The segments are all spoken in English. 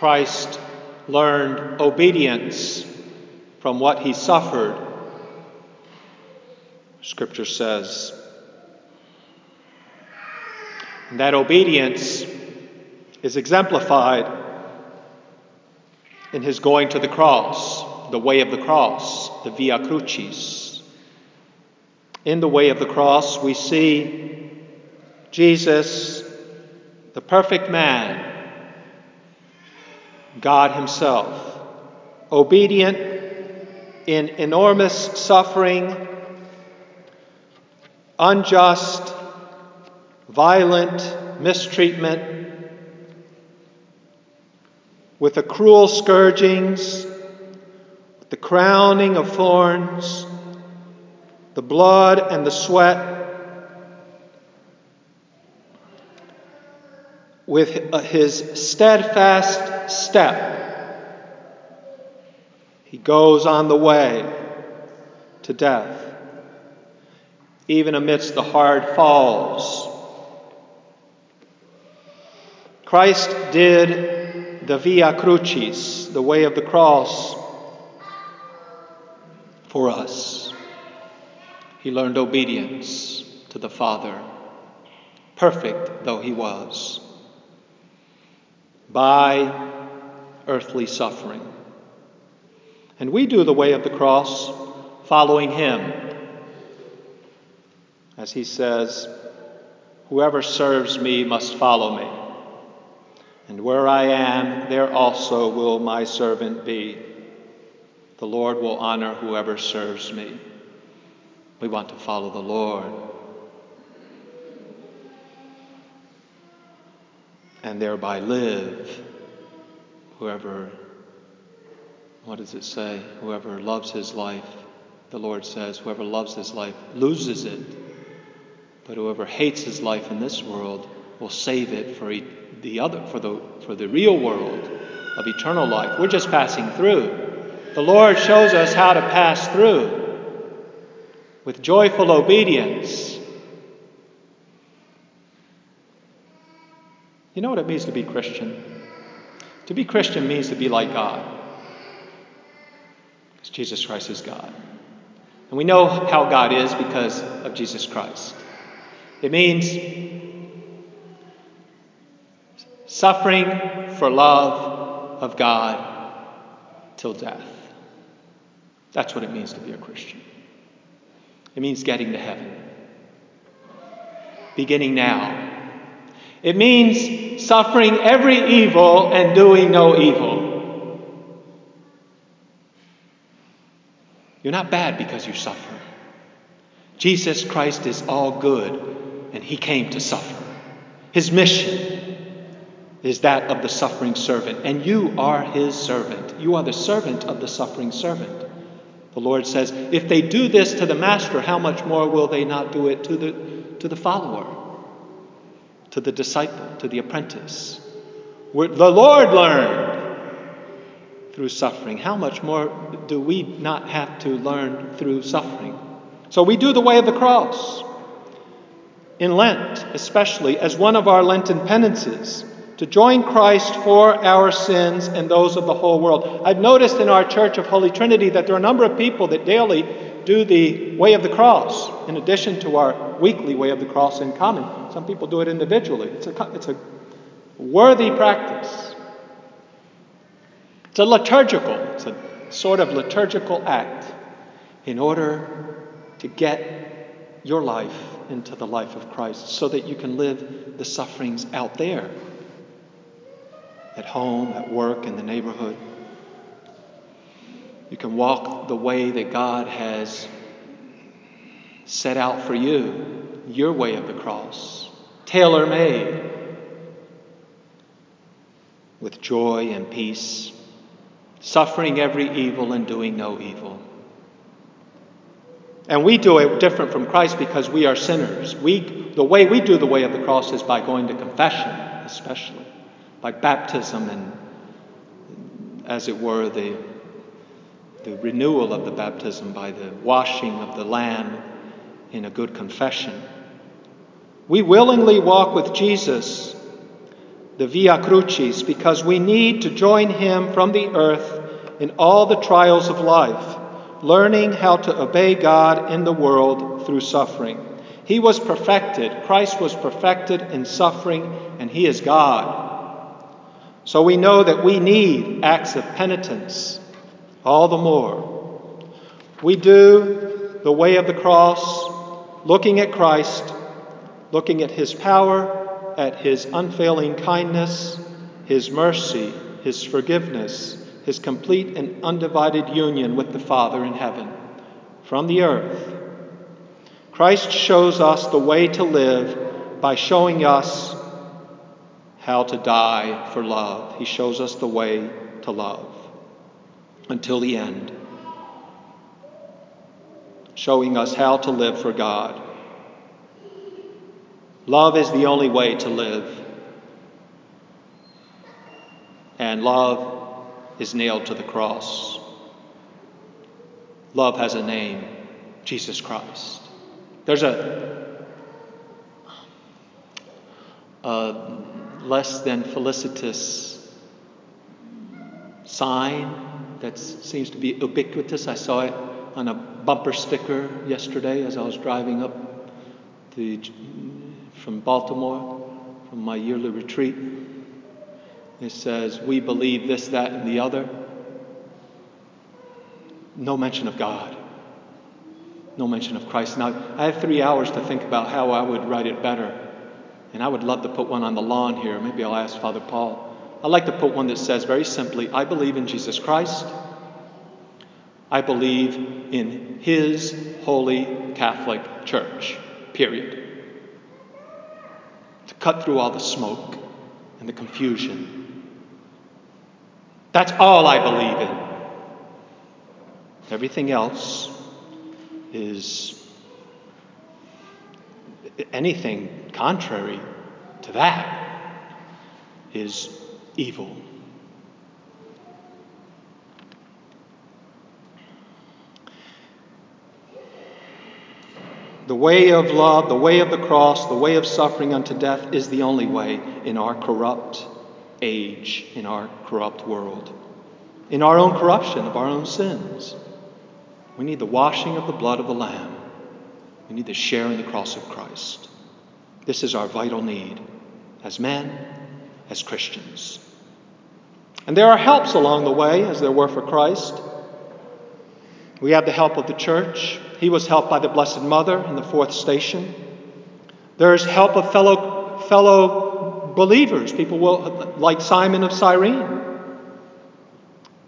Christ learned obedience from what he suffered. Scripture says. And that obedience is exemplified in his going to the cross, the way of the cross, the Via Crucis. In the way of the cross, we see Jesus, the perfect man, God Himself, obedient in enormous suffering, unjust, violent mistreatment with the cruel scourgings, the crowning of thorns, the blood and the sweat, with his steadfast step, he goes on the way to death, even amidst the hard falls. Christ did the Via Crucis, the way of the cross, for us. He learned obedience to the Father, perfect though he was, by earthly suffering. And we do the way of the cross following him. As he says, Whoever serves me must follow me. And where I am, there also will my servant be. The Lord will honor whoever serves me. We want to follow the Lord. And thereby live. Whoever, what does it say? Whoever loves his life, the Lord says, whoever loves his life loses it. But whoever hates his life in this world will save it for the other, for the, for the real world of eternal life. We're just passing through. The Lord shows us how to pass through with joyful obedience. You know what it means to be Christian? To be Christian means to be like God. Because Jesus Christ is God. And we know how God is because of Jesus Christ. It means suffering for love of God till death. That's what it means to be a Christian. It means getting to heaven, beginning now. It means suffering every evil and doing no evil. You're not bad because you suffer. Jesus Christ is all good, and He came to suffer. His mission is that of the suffering servant, and you are his servant. You are the servant of the suffering servant. The Lord says, If they do this to the master, how much more will they not do it to the, to the follower, to the disciple, to the apprentice? Where The Lord learned through suffering. How much more do we not have to learn through suffering? So we do the way of the cross. In Lent, especially, as one of our Lenten penances to join Christ for our sins and those of the whole world. I've noticed in our Church of Holy Trinity that there are a number of people that daily do the way of the cross, in addition to our weekly way of the cross in common. Some people do it individually. It's a, it's a worthy practice. It's a liturgical, it's a sort of liturgical act in order to get your life into the life of Christ so that you can live the sufferings out there at home, at work, in the neighborhood. You can walk the way that God has set out for you, your way of the cross, tailor made, with joy and peace, suffering every evil and doing no evil. And we do it different from Christ because we are sinners. We, the way we do the way of the cross is by going to confession, especially by baptism and, as it were, the, the renewal of the baptism by the washing of the Lamb in a good confession. We willingly walk with Jesus, the Via Crucis, because we need to join him from the earth in all the trials of life, learning how to obey God in the world through suffering. He was perfected, Christ was perfected in suffering, and he is God. So we know that we need acts of penitence all the more. We do the way of the cross, looking at Christ, looking at his power, at his unfailing kindness, his mercy, his forgiveness, his complete and undivided union with the Father in heaven from the earth Christ shows us the way to live by showing us how to die for love. He shows us the way to love until the end, showing us how to live for God. Love is the only way to live, and love is nailed to the cross. Love has a name Jesus Christ. There's a, less than felicitous sign that seems to be ubiquitous. I saw it on a bumper sticker yesterday as I was driving up the, from Baltimore from my yearly retreat. It says, We believe this, that, and the other. No mention of God no mention of Christ. Now, I have three hours to think about how I would write it better. And I would love to put one on the lawn here. Maybe I'll ask Father Paul. I'd like to put one that says very simply I believe in Jesus Christ. I believe in His holy Catholic Church, period. To cut through all the smoke and the confusion. That's all I believe in. Everything else is anything contrary to that is evil. The way of love, the way of the cross, the way of suffering unto death is the only way in our corrupt age, in our corrupt world, in our own corruption of our own sins. We need the washing of the blood of the Lamb. We need the share in the cross of Christ. This is our vital need as men, as Christians. And there are helps along the way, as there were for Christ. We have the help of the church. He was helped by the Blessed Mother in the fourth station. There's help of fellow, fellow believers, people will, like Simon of Cyrene.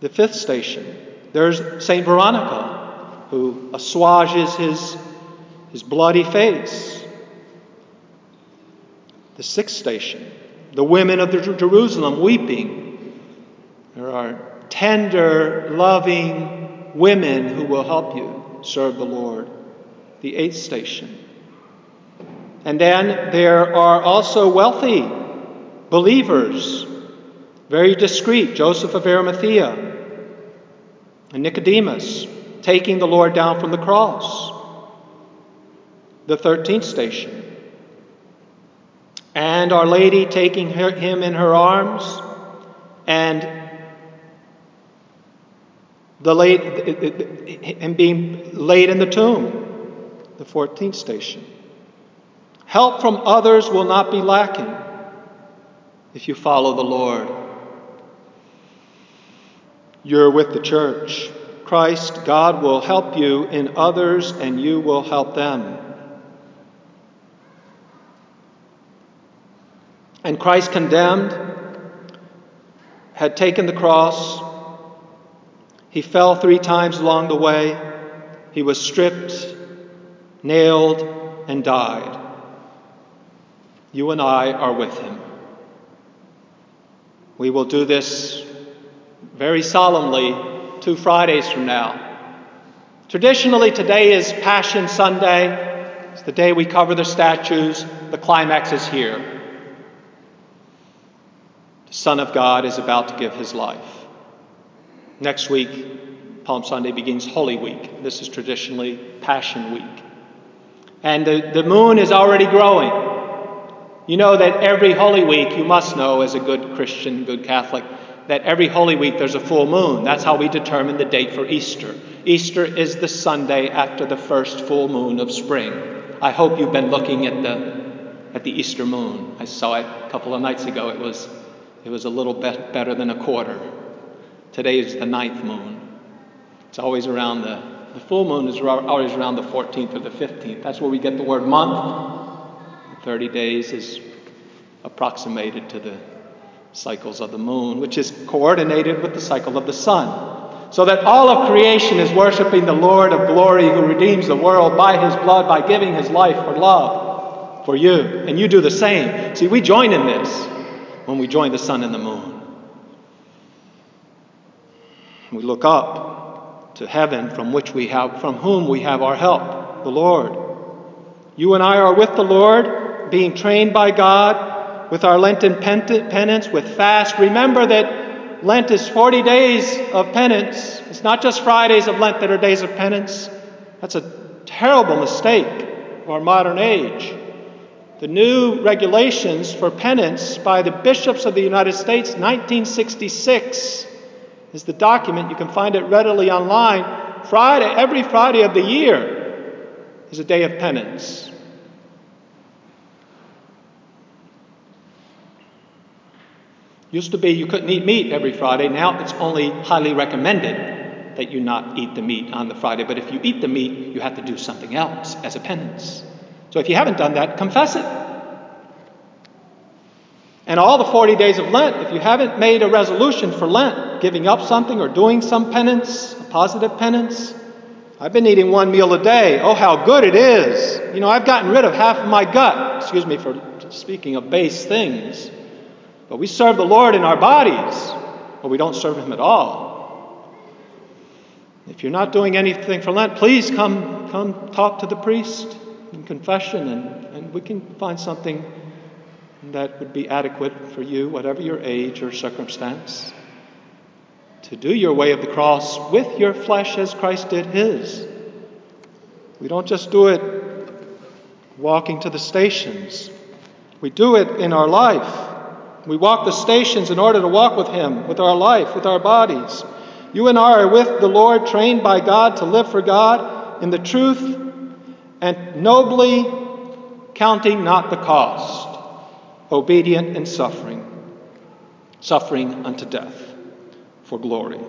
The fifth station. There's St. Veronica, who assuages his, his bloody face. The sixth station, the women of Jerusalem weeping. There are tender, loving women who will help you serve the Lord. The eighth station. And then there are also wealthy believers, very discreet, Joseph of Arimathea and Nicodemus, taking the Lord down from the cross. The 13th station. And Our Lady taking her, him in her arms and the laid, and being laid in the tomb, the 14th station. Help from others will not be lacking if you follow the Lord. You're with the church. Christ, God will help you in others and you will help them. And Christ condemned had taken the cross. He fell three times along the way. He was stripped, nailed, and died. You and I are with him. We will do this very solemnly two Fridays from now. Traditionally, today is Passion Sunday. It's the day we cover the statues. The climax is here. The Son of God is about to give his life. Next week, Palm Sunday begins Holy Week. This is traditionally Passion Week. And the, the moon is already growing. You know that every Holy Week, you must know as a good Christian, good Catholic, that every Holy Week there's a full moon. That's how we determine the date for Easter. Easter is the Sunday after the first full moon of spring. I hope you've been looking at the at the Easter moon. I saw it a couple of nights ago. It was it was a little bit better than a quarter. Today is the ninth moon. It's always around the the full moon is always around the 14th or the 15th. That's where we get the word month. 30 days is approximated to the cycles of the moon, which is coordinated with the cycle of the sun. So that all of creation is worshiping the Lord of glory who redeems the world by his blood, by giving his life for love for you. And you do the same. See, we join in this when we join the sun and the moon. We look up to heaven from which we have from whom we have our help, the Lord. You and I are with the Lord, being trained by God with our Lenten penance, with fast. Remember that Lent is 40 days of penance. It's not just Fridays of Lent that are days of penance. That's a terrible mistake of our modern age. The new regulations for penance by the bishops of the United States, 1966, is the document. You can find it readily online. Friday, every Friday of the year is a day of penance. Used to be you couldn't eat meat every Friday. Now it's only highly recommended that you not eat the meat on the Friday. But if you eat the meat, you have to do something else as a penance. So if you haven't done that, confess it. And all the 40 days of Lent, if you haven't made a resolution for Lent, giving up something or doing some penance, a positive penance, I've been eating one meal a day. Oh, how good it is. You know, I've gotten rid of half of my gut. Excuse me for speaking of base things. But we serve the Lord in our bodies, but we don't serve Him at all. If you're not doing anything for Lent, please come, come talk to the priest in confession, and, and we can find something that would be adequate for you, whatever your age or circumstance, to do your way of the cross with your flesh as Christ did his. We don't just do it walking to the stations, we do it in our life. We walk the stations in order to walk with Him, with our life, with our bodies. You and I are with the Lord, trained by God to live for God in the truth and nobly counting not the cost, obedient in suffering, suffering unto death for glory.